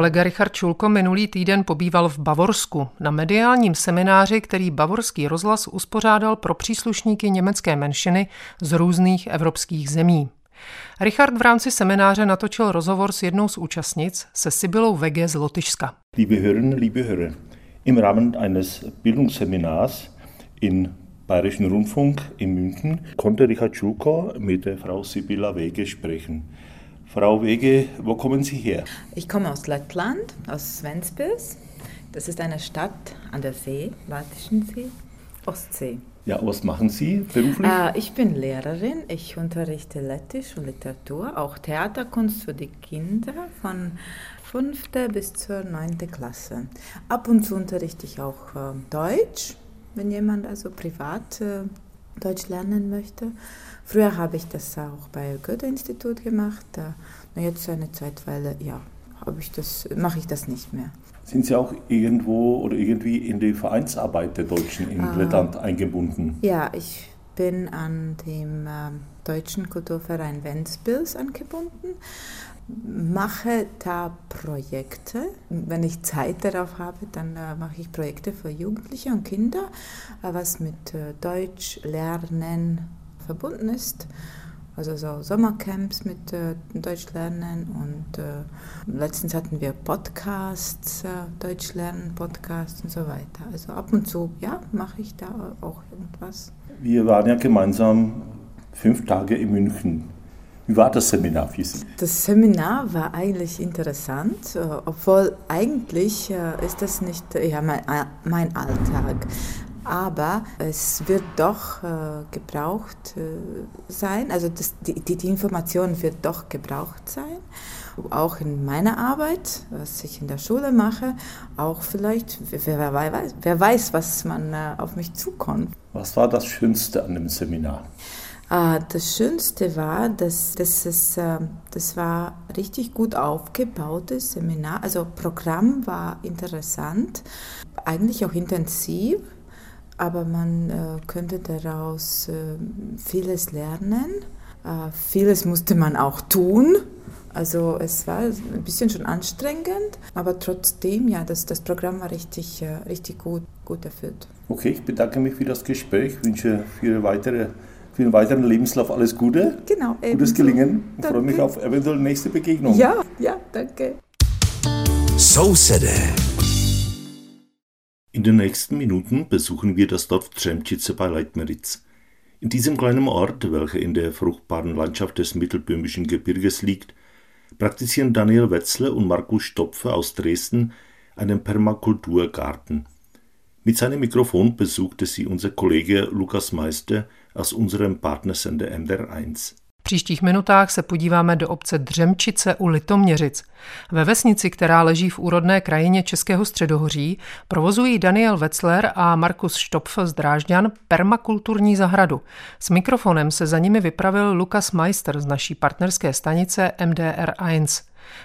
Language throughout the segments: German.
Kolega Richard Čulko minulý týden pobýval v Bavorsku na mediálním semináři, který Bavorský rozhlas uspořádal pro příslušníky německé menšiny z různých evropských zemí. Richard v rámci semináře natočil rozhovor s jednou z účastnic, se Sibylou Wege z Lotyšska. Liebe Hörerinnen, liebe Hörer, im Rahmen eines Bildungsseminars in Bayerischen Rundfunk in München konnte Richard Schulko mit der Frau Sibylla Wege sprechen. Frau Wege, wo kommen Sie her? Ich komme aus Lettland, aus Ventspils. Das ist eine Stadt an der See, Baltischen See, Ostsee. Ja, was machen Sie beruflich? Äh, ich bin Lehrerin. Ich unterrichte Lettisch und Literatur, auch Theaterkunst für die Kinder von 5. bis zur 9. Klasse. Ab und zu unterrichte ich auch äh, Deutsch, wenn jemand also privat äh, Deutsch lernen möchte. Früher habe ich das auch bei Goethe-Institut gemacht. Äh, jetzt eine Zeit, weil ja, ich das, mache ich das nicht mehr. Sind Sie auch irgendwo oder irgendwie in die Vereinsarbeit der Deutschen in ah, Lettland eingebunden? Ja, ich bin an dem äh, Deutschen Kulturverein Ventspils angebunden, mache da Projekte. Wenn ich Zeit darauf habe, dann äh, mache ich Projekte für Jugendliche und Kinder, äh, was mit äh, Deutsch lernen verbunden ist also so Sommercamps mit äh, Deutsch lernen und äh, letztens hatten wir Podcasts, äh, Deutsch lernen, Podcasts und so weiter. Also ab und zu, ja, mache ich da auch irgendwas. Wir waren ja gemeinsam fünf Tage in München. Wie war das Seminar für Sie? Das Seminar war eigentlich interessant, äh, obwohl eigentlich äh, ist das nicht ja, mein, äh, mein Alltag aber es wird doch äh, gebraucht äh, sein, also das, die, die, Information wird doch gebraucht sein, auch in meiner Arbeit, was ich in der Schule mache, auch vielleicht, wer, wer weiß, wer weiß, was man äh, auf mich zukommt. Was war das Schönste an dem Seminar? Ah, das Schönste war, dass, dass es, äh, das war richtig gut aufgebautes Seminar. Also Programm war interessant, eigentlich auch intensiv aber man äh, könnte daraus äh, vieles lernen. Äh, vieles musste man auch tun. Also es war ein bisschen schon anstrengend, aber trotzdem, ja, das, das Programm war richtig, äh, richtig gut, gut erfüllt. Okay, ich bedanke mich für das Gespräch, wünsche für, weitere, für den weiteren Lebenslauf alles Gute. Genau. Gutes Gelingen. Ich freue mich auf eventuell nächste Begegnung. Ja, ja, danke. So said in den nächsten Minuten besuchen wir das Dorf Trzemčice bei Leitmeritz. In diesem kleinen Ort, welcher in der fruchtbaren Landschaft des mittelböhmischen Gebirges liegt, praktizieren Daniel Wetzler und Markus Stopfer aus Dresden einen Permakulturgarten. Mit seinem Mikrofon besuchte sie unser Kollege Lukas Meister aus unserem Partnersender MDR1. V příštích minutách se podíváme do obce Dřemčice u Litoměřic. Ve vesnici, která leží v úrodné krajině Českého středohoří, provozují Daniel Wetzler a Markus Štopf z Drážďan permakulturní zahradu. S mikrofonem se za nimi vypravil Lukas Meister z naší partnerské stanice MDR1.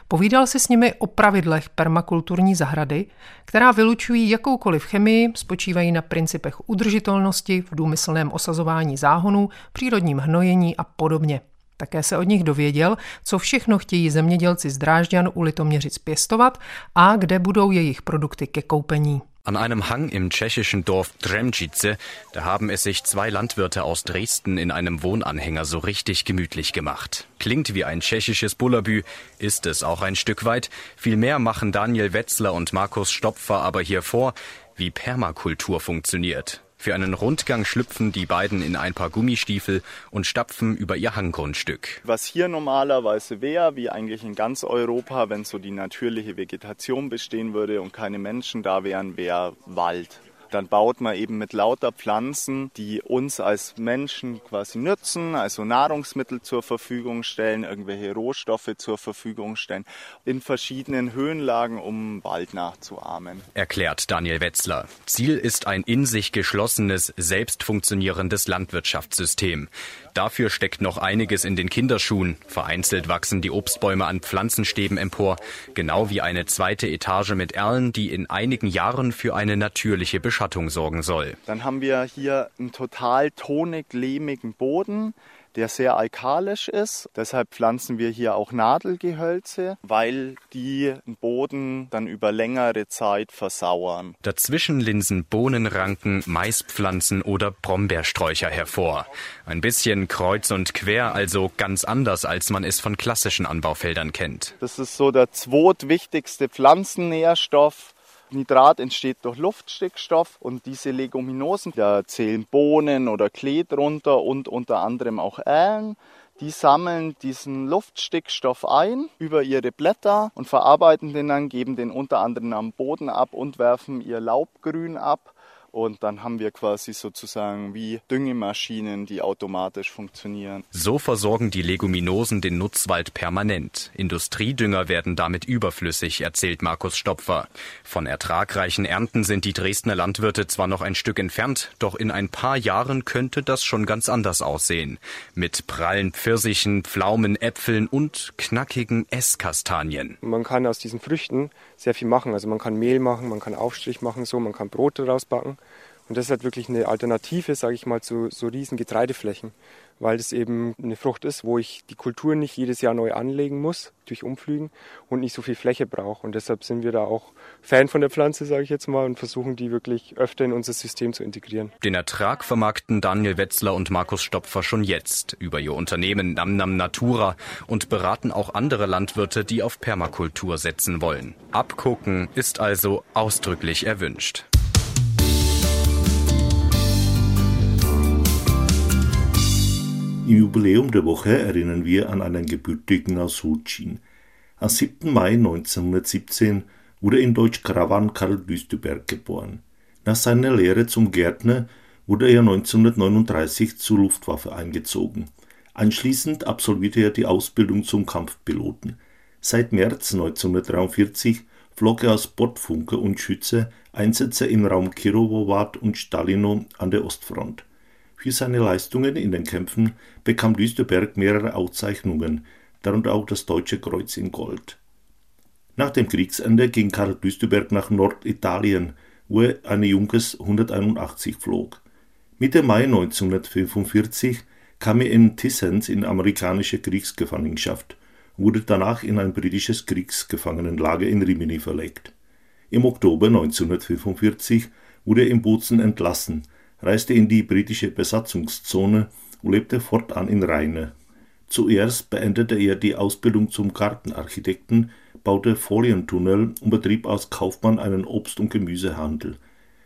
Povídal si s nimi o pravidlech permakulturní zahrady, která vylučují jakoukoliv chemii, spočívají na principech udržitelnosti v důmyslném osazování záhonů, přírodním hnojení a podobně. Také se od nich dověděl, co všechno chtějí zemědělci z Drážďan u Litoměřic pěstovat a kde budou jejich produkty ke koupení. An einem Hang im tschechischen Dorf Dremčice, da haben es sich zwei Landwirte aus Dresden in einem Wohnanhänger so richtig gemütlich gemacht. Klingt wie ein tschechisches Bullabü, ist es auch ein Stück weit. Vielmehr machen Daniel Wetzler und Markus Stopfer aber hier vor, wie Permakultur funktioniert. Für einen Rundgang schlüpfen die beiden in ein paar Gummistiefel und stapfen über ihr Hanggrundstück. Was hier normalerweise wäre, wie eigentlich in ganz Europa, wenn so die natürliche Vegetation bestehen würde und keine Menschen da wären, wäre Wald. Dann baut man eben mit lauter Pflanzen, die uns als Menschen quasi nützen, also Nahrungsmittel zur Verfügung stellen, irgendwelche Rohstoffe zur Verfügung stellen, in verschiedenen Höhenlagen, um Wald nachzuahmen. Erklärt Daniel Wetzler. Ziel ist ein in sich geschlossenes, selbst funktionierendes Landwirtschaftssystem. Dafür steckt noch einiges in den Kinderschuhen. Vereinzelt wachsen die Obstbäume an Pflanzenstäben empor, genau wie eine zweite Etage mit Erlen, die in einigen Jahren für eine natürliche Beschattung sorgen soll. Dann haben wir hier einen total tonig-lehmigen Boden der sehr alkalisch ist. Deshalb pflanzen wir hier auch Nadelgehölze, weil die den Boden dann über längere Zeit versauern. Dazwischen linsen Bohnenranken, Maispflanzen oder Brombeersträucher hervor. Ein bisschen kreuz und quer, also ganz anders, als man es von klassischen Anbaufeldern kennt. Das ist so der zweitwichtigste Pflanzennährstoff Nitrat entsteht durch Luftstickstoff und diese Leguminosen, da zählen Bohnen oder Klee drunter und unter anderem auch Ählen. Die sammeln diesen Luftstickstoff ein über ihre Blätter und verarbeiten den dann, geben den unter anderem am Boden ab und werfen ihr Laubgrün ab. Und dann haben wir quasi sozusagen wie Düngemaschinen, die automatisch funktionieren. So versorgen die Leguminosen den Nutzwald permanent. Industriedünger werden damit überflüssig, erzählt Markus Stopfer. Von ertragreichen Ernten sind die Dresdner Landwirte zwar noch ein Stück entfernt, doch in ein paar Jahren könnte das schon ganz anders aussehen. Mit prallen Pfirsichen, Pflaumen, Äpfeln und knackigen Esskastanien. Man kann aus diesen Früchten sehr viel machen. Also man kann Mehl machen, man kann Aufstrich machen, so, man kann Brot daraus backen. Und das ist halt wirklich eine Alternative, sage ich mal, zu so riesen Getreideflächen, weil das eben eine Frucht ist, wo ich die Kultur nicht jedes Jahr neu anlegen muss durch Umflügen und nicht so viel Fläche brauche. Und deshalb sind wir da auch Fan von der Pflanze, sage ich jetzt mal, und versuchen die wirklich öfter in unser System zu integrieren. Den Ertrag vermarkten Daniel Wetzler und Markus Stopfer schon jetzt über ihr Unternehmen Namnam Natura und beraten auch andere Landwirte, die auf Permakultur setzen wollen. Abgucken ist also ausdrücklich erwünscht. Im Jubiläum der Woche erinnern wir an einen Gebürtigen aus Sulcin. Am 7. Mai 1917 wurde in Deutsch-Krawan Karl Düsteberg geboren. Nach seiner Lehre zum Gärtner wurde er 1939 zur Luftwaffe eingezogen. Anschließend absolvierte er die Ausbildung zum Kampfpiloten. Seit März 1943 flog er als Bordfunker und Schütze Einsätze im Raum Kirovowad und Stalino an der Ostfront. Für seine Leistungen in den Kämpfen bekam Düsterberg mehrere Auszeichnungen, darunter auch das Deutsche Kreuz in Gold. Nach dem Kriegsende ging Karl Düsterberg nach Norditalien, wo er eine Junkers 181 flog. Mitte Mai 1945 kam er in Tissens in amerikanische Kriegsgefangenschaft, wurde danach in ein britisches Kriegsgefangenenlager in Rimini verlegt. Im Oktober 1945 wurde er in Bozen entlassen reiste in die britische Besatzungszone und lebte fortan in Rheine. Zuerst beendete er die Ausbildung zum Gartenarchitekten, baute Folientunnel und betrieb als Kaufmann einen Obst- und Gemüsehandel.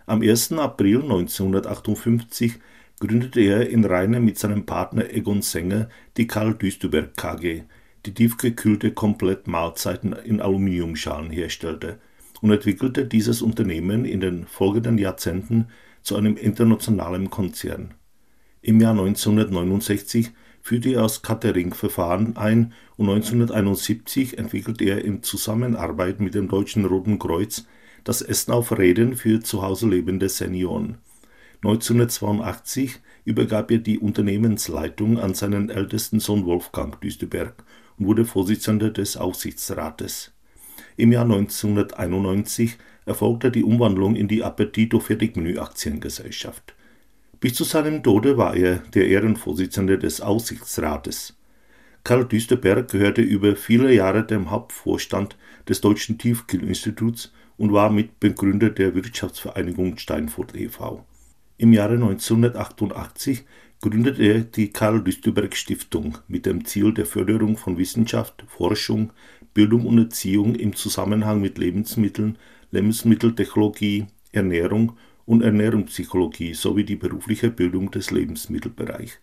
Am 1. April 1958 gründete er in Rheine mit seinem Partner Egon Sänger die Karl Düsterberg KG, die tiefgekühlte Komplettmahlzeiten in Aluminiumschalen herstellte, und entwickelte dieses Unternehmen in den folgenden Jahrzehnten zu einem internationalen Konzern. Im Jahr 1969 führte er das Catering-Verfahren ein und 1971 entwickelte er in Zusammenarbeit mit dem Deutschen Roten Kreuz das Essen auf Rädern für zu Hause lebende Senioren. 1982 übergab er die Unternehmensleitung an seinen ältesten Sohn Wolfgang Düsterberg und wurde Vorsitzender des Aufsichtsrates. Im Jahr 1991 erfolgte die Umwandlung in die Appetito Fertigmenü Aktiengesellschaft. Bis zu seinem Tode war er der Ehrenvorsitzende des Aussichtsrates. Karl Düsterberg gehörte über viele Jahre dem Hauptvorstand des Deutschen Tiefkühlinstituts und war Mitbegründer der Wirtschaftsvereinigung Steinfurt e.V. Im Jahre 1988 gründete er die Karl Düsterberg Stiftung mit dem Ziel der Förderung von Wissenschaft, Forschung, Bildung und Erziehung im Zusammenhang mit Lebensmitteln Lebensmitteltechnologie, Ernährung und Ernährungspsychologie sowie die berufliche Bildung des Lebensmittelbereichs.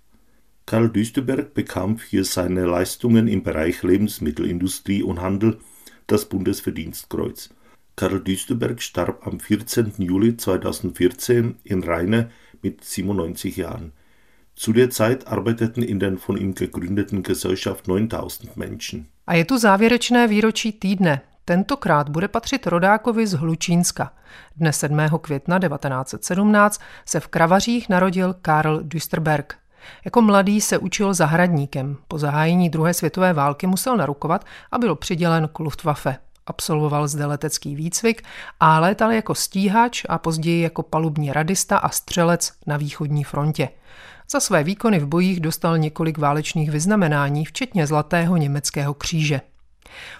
Karl Düsterberg bekam für seine Leistungen im Bereich Lebensmittelindustrie und Handel das Bundesverdienstkreuz. Karl Düsterberg starb am 14. Juli 2014 in Rheine mit 97 Jahren. Zu der Zeit arbeiteten in der von ihm gegründeten Gesellschaft 9000 Menschen. A je tu závěrečné výročí týdne. Tentokrát bude patřit rodákovi z Hlučínska. Dne 7. května 1917 se v Kravařích narodil Karl Düsterberg. Jako mladý se učil zahradníkem. Po zahájení druhé světové války musel narukovat a byl přidělen k Luftwaffe. Absolvoval zde letecký výcvik a létal jako stíhač a později jako palubní radista a střelec na východní frontě. Za své výkony v bojích dostal několik válečných vyznamenání, včetně Zlatého německého kříže.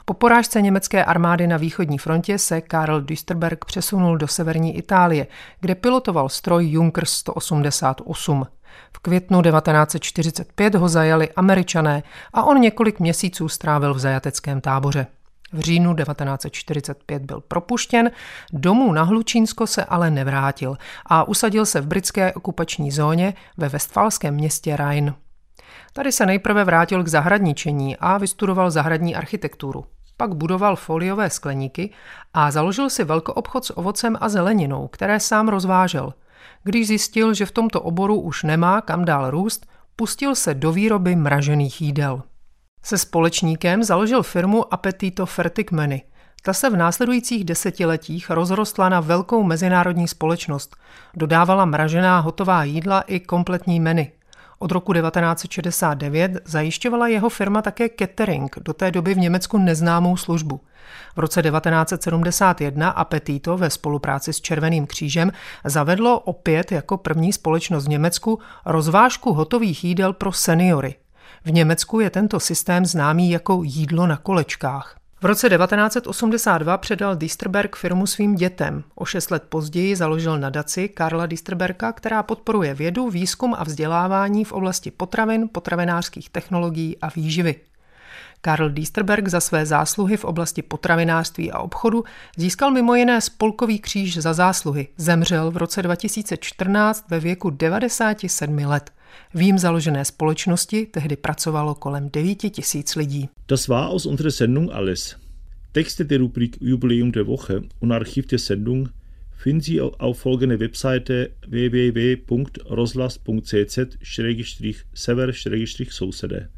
Po porážce německé armády na východní frontě se Karl Düsterberg přesunul do severní Itálie, kde pilotoval stroj Junkers 188. V květnu 1945 ho zajali američané a on několik měsíců strávil v zajateckém táboře. V říjnu 1945 byl propuštěn, domů na Hlučínsko se ale nevrátil a usadil se v britské okupační zóně ve westfalském městě Rhein. Tady se nejprve vrátil k zahradničení a vystudoval zahradní architekturu. Pak budoval foliové skleníky a založil si velkoobchod s ovocem a zeleninou, které sám rozvážel. Když zjistil, že v tomto oboru už nemá kam dál růst, pustil se do výroby mražených jídel. Se společníkem založil firmu Appetito Fertigmeny. Ta se v následujících desetiletích rozrostla na velkou mezinárodní společnost. Dodávala mražená hotová jídla i kompletní menu. Od roku 1969 zajišťovala jeho firma také catering, do té doby v Německu neznámou službu. V roce 1971 Appetito ve spolupráci s Červeným křížem zavedlo opět jako první společnost v Německu rozvážku hotových jídel pro seniory. V Německu je tento systém známý jako jídlo na kolečkách. V roce 1982 předal Disterberg firmu svým dětem. O šest let později založil nadaci Karla Disterberka, která podporuje vědu, výzkum a vzdělávání v oblasti potravin, potravinářských technologií a výživy. Karl Diesterberg za své zásluhy v oblasti potravinářství a obchodu získal mimo jiné spolkový kříž za zásluhy. Zemřel v roce 2014 ve věku 97 let. V jím založené společnosti tehdy pracovalo kolem 9 tisíc lidí. Das war aus unserer Sendung alles. Texte der Rubrik Jubiläum der Woche und Archiv der Sendung finden Sie auf folgende Webseite www.roslas.cz-sever-sousede.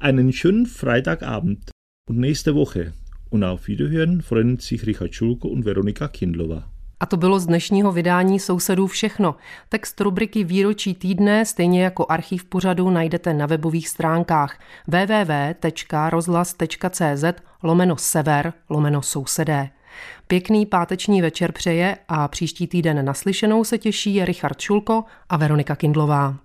Einen schönen Freitagabend und nächste Woche. Und auf Wiederhören freuen sich Richard Schulko und Veronika Kindlova. A to bylo z dnešního vydání Sousedů všechno. Text rubriky Výročí týdne, stejně jako archiv pořadu, najdete na webových stránkách www.rozhlas.cz lomeno sever lomeno sousedé. Pěkný páteční večer přeje a příští týden naslyšenou se těší Richard Šulko a Veronika Kindlová.